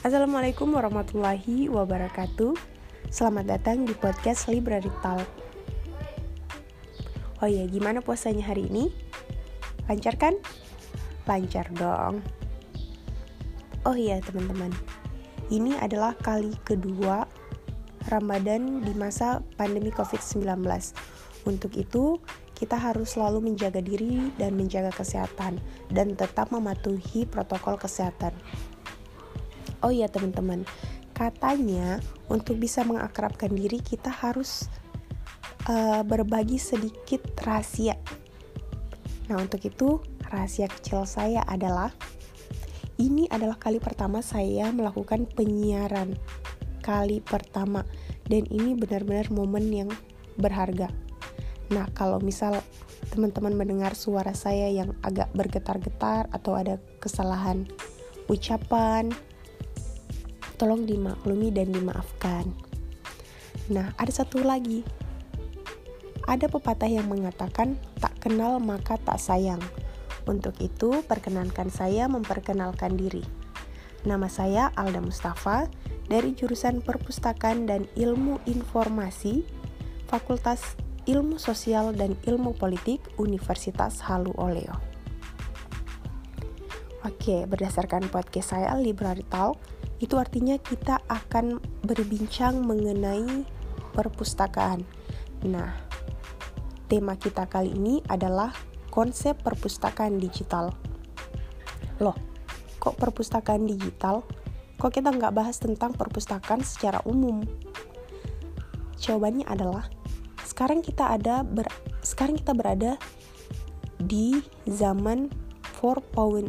Assalamualaikum warahmatullahi wabarakatuh Selamat datang di podcast Library Talk Oh iya, gimana puasanya hari ini? Lancar kan? Lancar dong Oh iya teman-teman Ini adalah kali kedua Ramadan di masa pandemi COVID-19 Untuk itu, kita harus selalu menjaga diri dan menjaga kesehatan dan tetap mematuhi protokol kesehatan. Oh iya teman-teman, katanya untuk bisa mengakrabkan diri kita harus uh, berbagi sedikit rahasia. Nah untuk itu rahasia kecil saya adalah ini adalah kali pertama saya melakukan penyiaran kali pertama dan ini benar-benar momen yang berharga. Nah kalau misal teman-teman mendengar suara saya yang agak bergetar-getar atau ada kesalahan ucapan tolong dimaklumi dan dimaafkan. Nah, ada satu lagi. Ada pepatah yang mengatakan, tak kenal maka tak sayang. Untuk itu, perkenankan saya memperkenalkan diri. Nama saya Alda Mustafa dari jurusan Perpustakaan dan Ilmu Informasi, Fakultas Ilmu Sosial dan Ilmu Politik Universitas Halu Oleo. Oke, berdasarkan podcast saya Library Talk, itu artinya kita akan berbincang mengenai perpustakaan. Nah, tema kita kali ini adalah konsep perpustakaan digital. Loh, kok perpustakaan digital? Kok kita nggak bahas tentang perpustakaan secara umum? Jawabannya adalah sekarang kita ada ber, sekarang kita berada di zaman 4.0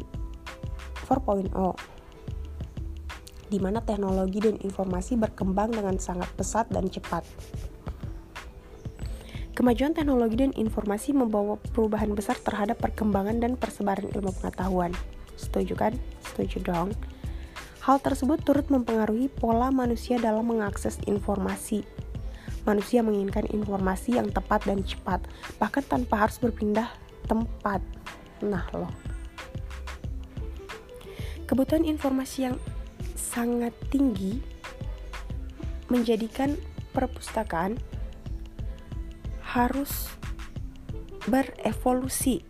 di mana teknologi dan informasi berkembang dengan sangat pesat dan cepat. Kemajuan teknologi dan informasi membawa perubahan besar terhadap perkembangan dan persebaran ilmu pengetahuan. Setuju kan? Setuju dong. Hal tersebut turut mempengaruhi pola manusia dalam mengakses informasi. Manusia menginginkan informasi yang tepat dan cepat, bahkan tanpa harus berpindah tempat. Nah, loh. Kebutuhan informasi yang sangat tinggi menjadikan perpustakaan harus berevolusi.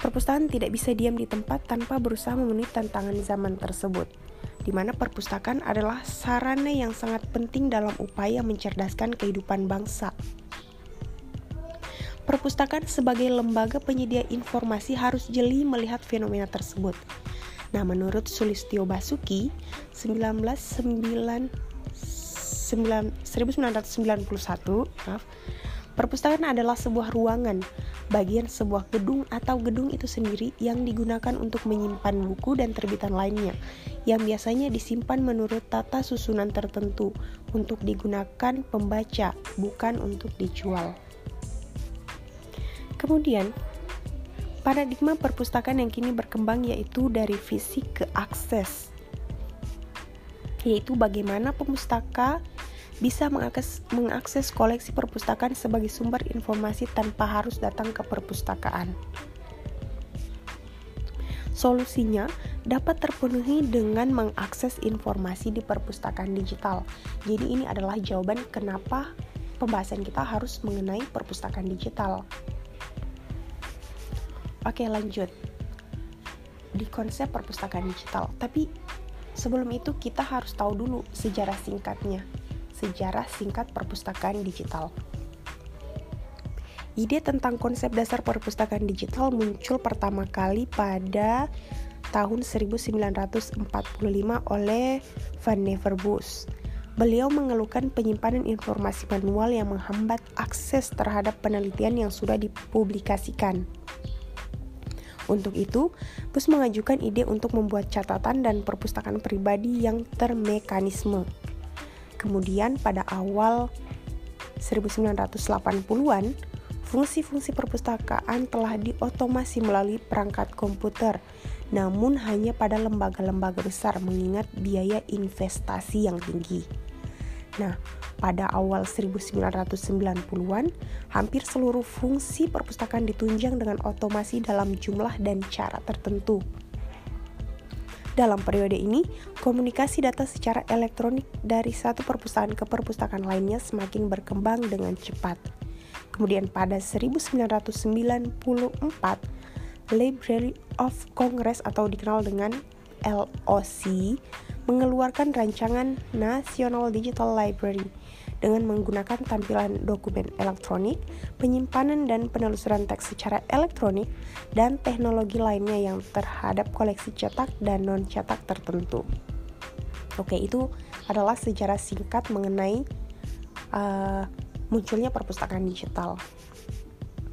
Perpustakaan tidak bisa diam di tempat tanpa berusaha memenuhi tantangan zaman tersebut, di mana perpustakaan adalah sarana yang sangat penting dalam upaya mencerdaskan kehidupan bangsa. Perpustakaan sebagai lembaga penyedia informasi harus jeli melihat fenomena tersebut, Nah, menurut Sulistyo Basuki, 1991, maaf, perpustakaan adalah sebuah ruangan, bagian sebuah gedung atau gedung itu sendiri yang digunakan untuk menyimpan buku dan terbitan lainnya, yang biasanya disimpan menurut tata susunan tertentu untuk digunakan pembaca, bukan untuk dijual. Kemudian, Paradigma perpustakaan yang kini berkembang yaitu dari fisik ke akses, yaitu bagaimana pemustaka bisa mengakses, mengakses koleksi perpustakaan sebagai sumber informasi tanpa harus datang ke perpustakaan. Solusinya dapat terpenuhi dengan mengakses informasi di perpustakaan digital. Jadi ini adalah jawaban kenapa pembahasan kita harus mengenai perpustakaan digital. Oke lanjut di konsep perpustakaan digital. Tapi sebelum itu kita harus tahu dulu sejarah singkatnya. Sejarah singkat perpustakaan digital. Ide tentang konsep dasar perpustakaan digital muncul pertama kali pada tahun 1945 oleh Van Neverbus. Beliau mengeluhkan penyimpanan informasi manual yang menghambat akses terhadap penelitian yang sudah dipublikasikan. Untuk itu, Bus mengajukan ide untuk membuat catatan dan perpustakaan pribadi yang termekanisme. Kemudian pada awal 1980-an, fungsi-fungsi perpustakaan telah diotomasi melalui perangkat komputer, namun hanya pada lembaga-lembaga besar mengingat biaya investasi yang tinggi. Nah, pada awal 1990-an, hampir seluruh fungsi perpustakaan ditunjang dengan otomasi dalam jumlah dan cara tertentu. Dalam periode ini, komunikasi data secara elektronik dari satu perpustakaan ke perpustakaan lainnya semakin berkembang dengan cepat. Kemudian pada 1994, Library of Congress atau dikenal dengan LOC mengeluarkan rancangan National Digital Library dengan menggunakan tampilan dokumen elektronik, penyimpanan dan penelusuran teks secara elektronik, dan teknologi lainnya yang terhadap koleksi cetak dan non-cetak tertentu. Oke, itu adalah sejarah singkat mengenai uh, munculnya perpustakaan digital.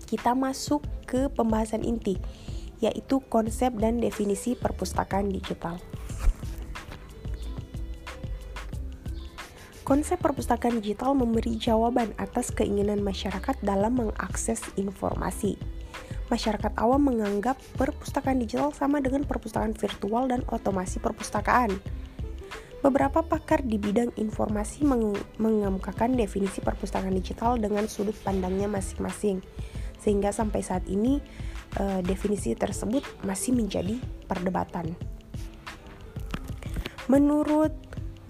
Kita masuk ke pembahasan inti, yaitu konsep dan definisi perpustakaan digital. Konsep perpustakaan digital memberi jawaban atas keinginan masyarakat dalam mengakses informasi. Masyarakat awam menganggap perpustakaan digital sama dengan perpustakaan virtual dan otomasi perpustakaan. Beberapa pakar di bidang informasi meng mengemukakan definisi perpustakaan digital dengan sudut pandangnya masing-masing, sehingga sampai saat ini uh, definisi tersebut masih menjadi perdebatan. Menurut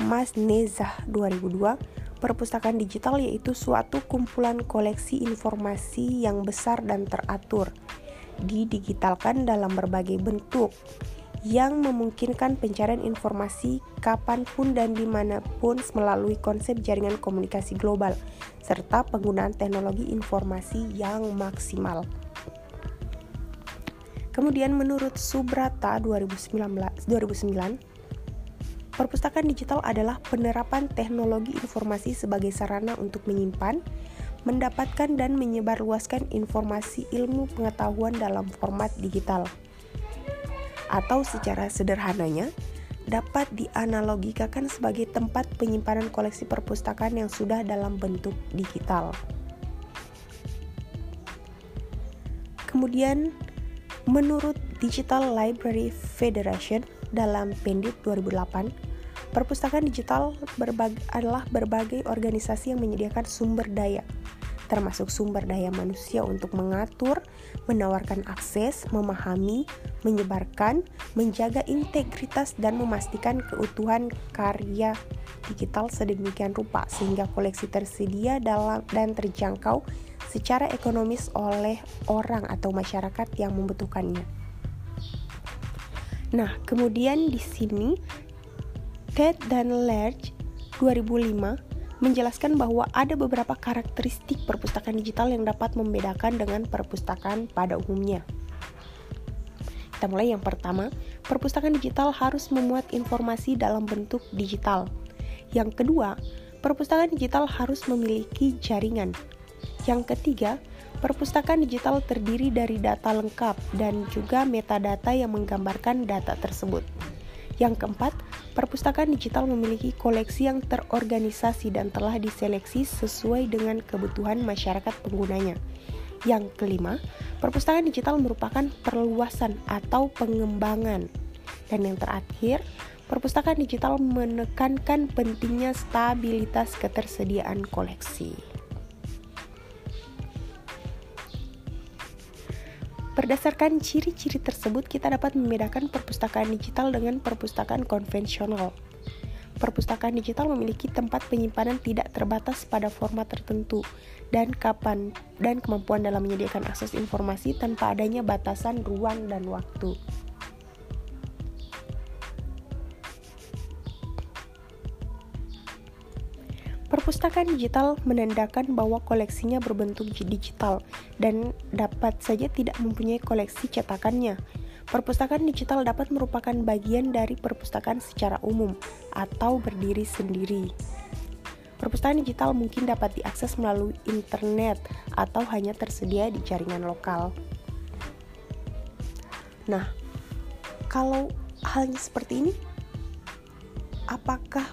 Mas Nezah 2002, perpustakaan digital yaitu suatu kumpulan koleksi informasi yang besar dan teratur, didigitalkan dalam berbagai bentuk, yang memungkinkan pencarian informasi kapan pun dan di mana pun melalui konsep jaringan komunikasi global, serta penggunaan teknologi informasi yang maksimal. Kemudian menurut Subrata 2019, 2009 Perpustakaan digital adalah penerapan teknologi informasi sebagai sarana untuk menyimpan, mendapatkan dan menyebarluaskan informasi ilmu pengetahuan dalam format digital. Atau secara sederhananya, dapat dianalogikan sebagai tempat penyimpanan koleksi perpustakaan yang sudah dalam bentuk digital. Kemudian, menurut Digital Library Federation, dalam Pendit 2008, perpustakaan digital berbag adalah berbagai organisasi yang menyediakan sumber daya, termasuk sumber daya manusia untuk mengatur, menawarkan akses, memahami, menyebarkan, menjaga integritas dan memastikan keutuhan karya digital sedemikian rupa sehingga koleksi tersedia dalam dan terjangkau secara ekonomis oleh orang atau masyarakat yang membutuhkannya. Nah, kemudian di sini Ted dan Lerch 2005 menjelaskan bahwa ada beberapa karakteristik perpustakaan digital yang dapat membedakan dengan perpustakaan pada umumnya. Kita mulai yang pertama, perpustakaan digital harus memuat informasi dalam bentuk digital. Yang kedua, perpustakaan digital harus memiliki jaringan. Yang ketiga, Perpustakaan digital terdiri dari data lengkap dan juga metadata yang menggambarkan data tersebut. Yang keempat, perpustakaan digital memiliki koleksi yang terorganisasi dan telah diseleksi sesuai dengan kebutuhan masyarakat penggunanya. Yang kelima, perpustakaan digital merupakan perluasan atau pengembangan. Dan yang terakhir, perpustakaan digital menekankan pentingnya stabilitas ketersediaan koleksi. Berdasarkan ciri-ciri tersebut, kita dapat membedakan perpustakaan digital dengan perpustakaan konvensional. Perpustakaan digital memiliki tempat penyimpanan tidak terbatas pada format tertentu dan kapan dan kemampuan dalam menyediakan akses informasi tanpa adanya batasan ruang dan waktu. Perpustakaan digital menandakan bahwa koleksinya berbentuk digital dan dapat saja tidak mempunyai koleksi cetakannya. Perpustakaan digital dapat merupakan bagian dari perpustakaan secara umum atau berdiri sendiri. Perpustakaan digital mungkin dapat diakses melalui internet atau hanya tersedia di jaringan lokal. Nah, kalau halnya seperti ini, apakah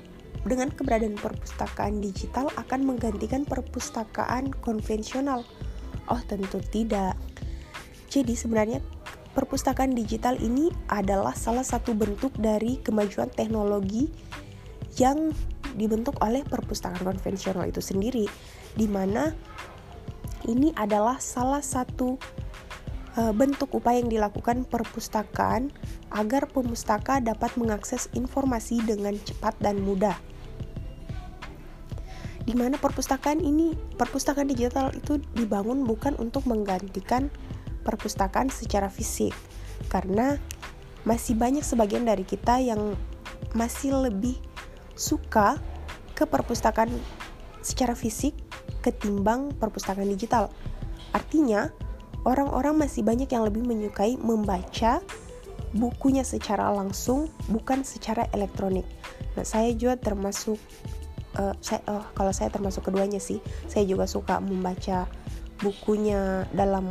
dengan keberadaan perpustakaan digital akan menggantikan perpustakaan konvensional? Oh, tentu tidak. Jadi sebenarnya perpustakaan digital ini adalah salah satu bentuk dari kemajuan teknologi yang dibentuk oleh perpustakaan konvensional itu sendiri di mana ini adalah salah satu uh, bentuk upaya yang dilakukan perpustakaan agar pemustaka dapat mengakses informasi dengan cepat dan mudah. Di mana perpustakaan ini, perpustakaan digital itu dibangun bukan untuk menggantikan perpustakaan secara fisik, karena masih banyak sebagian dari kita yang masih lebih suka ke perpustakaan secara fisik ketimbang perpustakaan digital. Artinya, orang-orang masih banyak yang lebih menyukai membaca bukunya secara langsung, bukan secara elektronik. Nah, saya juga termasuk, uh, saya, oh, kalau saya termasuk keduanya sih, saya juga suka membaca bukunya dalam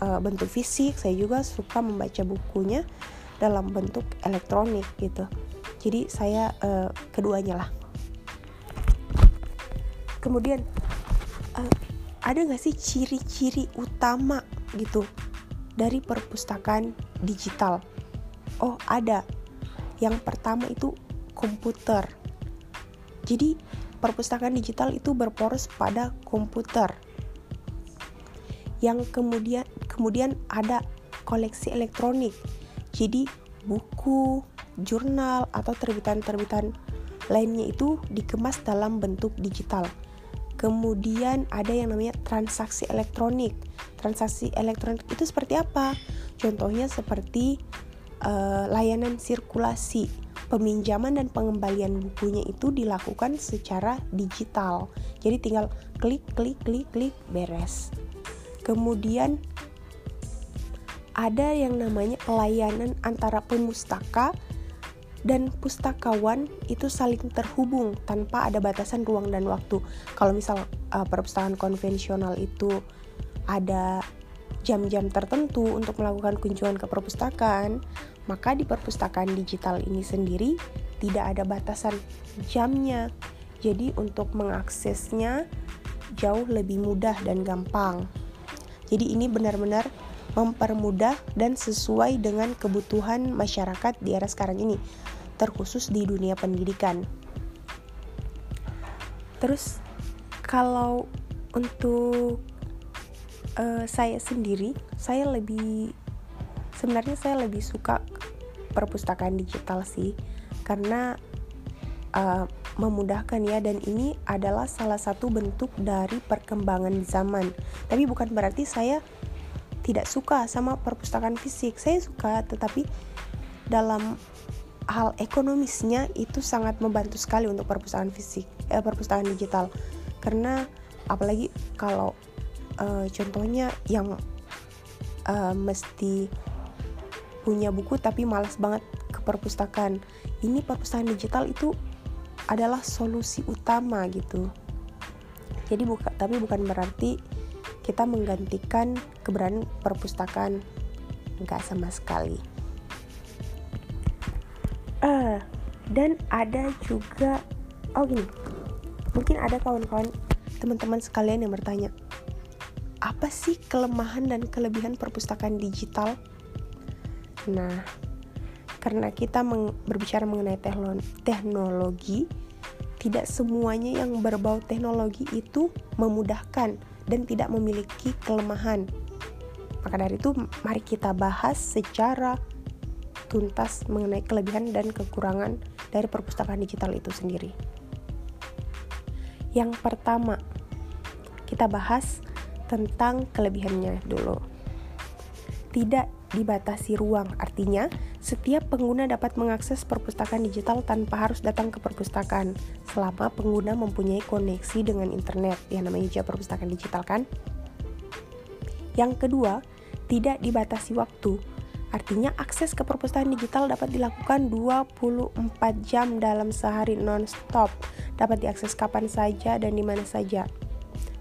uh, bentuk fisik, saya juga suka membaca bukunya dalam bentuk elektronik gitu. Jadi saya uh, keduanya lah. Kemudian uh, ada nggak sih ciri-ciri utama gitu dari perpustakaan digital? Oh ada. Yang pertama itu komputer jadi perpustakaan digital itu berporos pada komputer yang kemudian kemudian ada koleksi elektronik jadi buku jurnal atau terbitan-terbitan lainnya itu dikemas dalam bentuk digital Kemudian ada yang namanya transaksi elektronik. Transaksi elektronik itu seperti apa? Contohnya seperti uh, layanan sirkulasi, peminjaman dan pengembalian bukunya itu dilakukan secara digital. Jadi tinggal klik klik klik klik beres. Kemudian ada yang namanya pelayanan antara pemustaka dan pustakawan itu saling terhubung tanpa ada batasan ruang dan waktu. Kalau misal uh, perpustakaan konvensional itu ada jam-jam tertentu untuk melakukan kunjungan ke perpustakaan, maka di perpustakaan digital ini sendiri tidak ada batasan jamnya. Jadi untuk mengaksesnya jauh lebih mudah dan gampang. Jadi ini benar-benar mempermudah dan sesuai dengan kebutuhan masyarakat di era sekarang ini terkhusus di dunia pendidikan. Terus kalau untuk uh, saya sendiri, saya lebih sebenarnya saya lebih suka perpustakaan digital sih karena uh, memudahkan ya dan ini adalah salah satu bentuk dari perkembangan zaman. Tapi bukan berarti saya tidak suka sama perpustakaan fisik. Saya suka tetapi dalam hal ekonomisnya itu sangat membantu sekali untuk perpustakaan fisik eh, perpustakaan digital karena apalagi kalau uh, contohnya yang uh, mesti punya buku tapi malas banget ke perpustakaan. Ini perpustakaan digital itu adalah solusi utama gitu. Jadi buka tapi bukan berarti kita menggantikan keberadaan perpustakaan. Nggak sama sekali. Uh, dan ada juga oh gini. Mungkin ada kawan-kawan teman-teman sekalian yang bertanya apa sih kelemahan dan kelebihan perpustakaan digital nah karena kita meng berbicara mengenai teknologi tidak semuanya yang berbau teknologi itu memudahkan dan tidak memiliki kelemahan maka dari itu mari kita bahas secara tuntas mengenai kelebihan dan kekurangan dari perpustakaan digital itu sendiri. Yang pertama, kita bahas tentang kelebihannya dulu. Tidak dibatasi ruang, artinya setiap pengguna dapat mengakses perpustakaan digital tanpa harus datang ke perpustakaan selama pengguna mempunyai koneksi dengan internet, yang namanya juga perpustakaan digital kan. Yang kedua, tidak dibatasi waktu, Artinya akses ke perpustakaan digital dapat dilakukan 24 jam dalam sehari non-stop. Dapat diakses kapan saja dan di mana saja.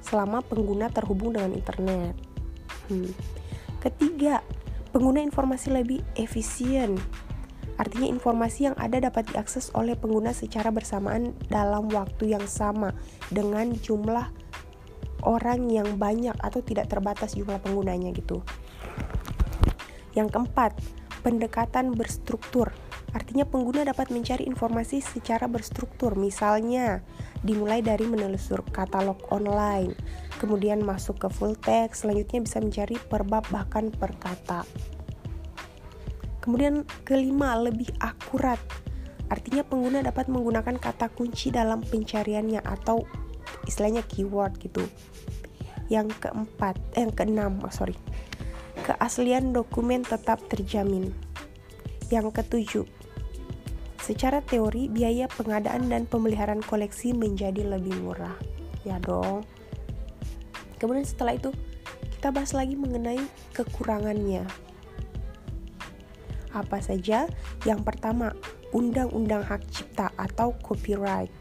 Selama pengguna terhubung dengan internet. Hmm. Ketiga, pengguna informasi lebih efisien. Artinya informasi yang ada dapat diakses oleh pengguna secara bersamaan dalam waktu yang sama dengan jumlah orang yang banyak atau tidak terbatas jumlah penggunanya gitu. Yang keempat, pendekatan berstruktur. Artinya pengguna dapat mencari informasi secara berstruktur, misalnya dimulai dari menelusur katalog online, kemudian masuk ke full text, selanjutnya bisa mencari per bab bahkan per kata. Kemudian kelima, lebih akurat. Artinya pengguna dapat menggunakan kata kunci dalam pencariannya atau istilahnya keyword gitu. Yang keempat, eh, yang keenam, oh sorry. Keaslian dokumen tetap terjamin. Yang ketujuh, secara teori biaya pengadaan dan pemeliharaan koleksi menjadi lebih murah. Ya dong. Kemudian setelah itu kita bahas lagi mengenai kekurangannya. Apa saja? Yang pertama, undang-undang hak cipta atau copyright.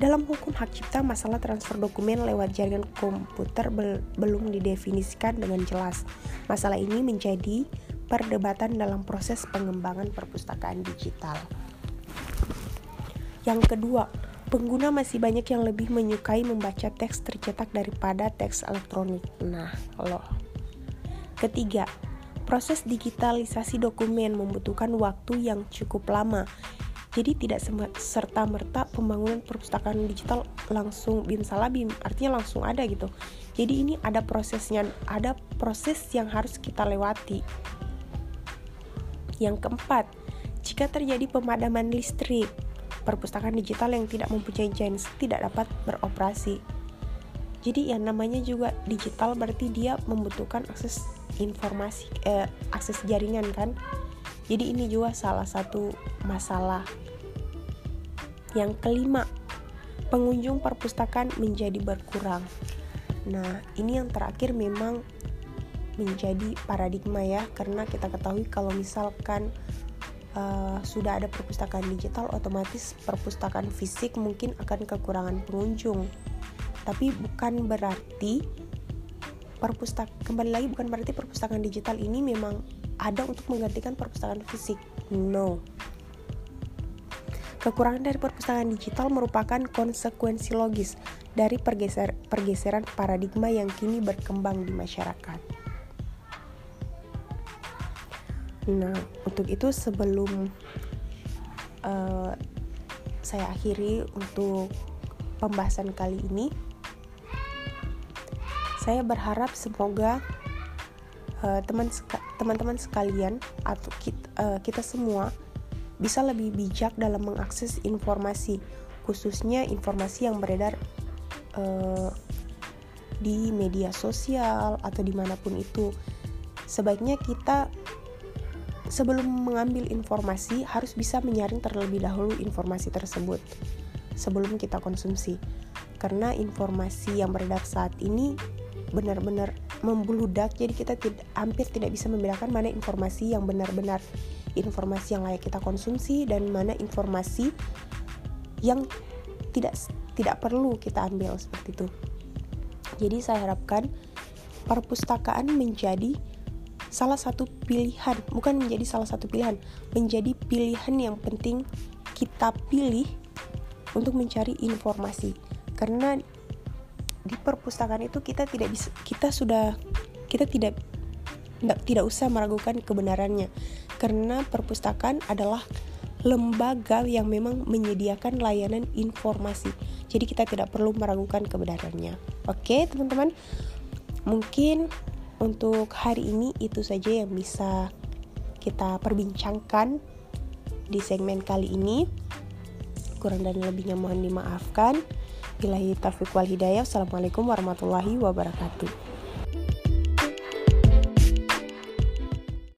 Dalam hukum hak cipta, masalah transfer dokumen lewat jaringan komputer bel belum didefinisikan dengan jelas. Masalah ini menjadi perdebatan dalam proses pengembangan perpustakaan digital. Yang kedua, pengguna masih banyak yang lebih menyukai membaca teks tercetak daripada teks elektronik. Nah, loh. Ketiga, proses digitalisasi dokumen membutuhkan waktu yang cukup lama. Jadi tidak serta-merta pembangunan perpustakaan digital langsung bim salah bim, artinya langsung ada gitu. Jadi ini ada prosesnya, ada proses yang harus kita lewati. Yang keempat, jika terjadi pemadaman listrik, perpustakaan digital yang tidak mempunyai genset tidak dapat beroperasi. Jadi yang namanya juga digital berarti dia membutuhkan akses informasi eh, akses jaringan kan. Jadi ini juga salah satu masalah. Yang kelima, pengunjung perpustakaan menjadi berkurang. Nah, ini yang terakhir memang menjadi paradigma ya karena kita ketahui kalau misalkan uh, sudah ada perpustakaan digital otomatis perpustakaan fisik mungkin akan kekurangan pengunjung. Tapi bukan berarti perpustak kembali lagi bukan berarti perpustakaan digital ini memang ada untuk menggantikan perpustakaan fisik. No. Kekurangan dari perpustakaan digital merupakan konsekuensi logis dari pergeser, pergeseran paradigma yang kini berkembang di masyarakat. Nah, untuk itu sebelum uh, saya akhiri untuk pembahasan kali ini, saya berharap semoga uh, teman teman-teman sekalian atau kita, uh, kita semua bisa lebih bijak dalam mengakses informasi, khususnya informasi yang beredar uh, di media sosial atau di mana pun itu. Sebaiknya kita sebelum mengambil informasi harus bisa menyaring terlebih dahulu informasi tersebut sebelum kita konsumsi. Karena informasi yang beredar saat ini benar-benar membludak jadi kita tidak, hampir tidak bisa membedakan mana informasi yang benar-benar informasi yang layak kita konsumsi dan mana informasi yang tidak tidak perlu kita ambil seperti itu. Jadi saya harapkan perpustakaan menjadi salah satu pilihan, bukan menjadi salah satu pilihan, menjadi pilihan yang penting kita pilih untuk mencari informasi. Karena di perpustakaan itu kita tidak bisa kita sudah kita tidak tidak, tidak usah meragukan kebenarannya karena perpustakaan adalah lembaga yang memang menyediakan layanan informasi. Jadi kita tidak perlu meragukan kebenarannya. Oke, teman-teman. Mungkin untuk hari ini itu saja yang bisa kita perbincangkan di segmen kali ini. Kurang dan lebihnya mohon dimaafkan. Bilahi taufiq wal hidayah. Assalamualaikum warahmatullahi wabarakatuh.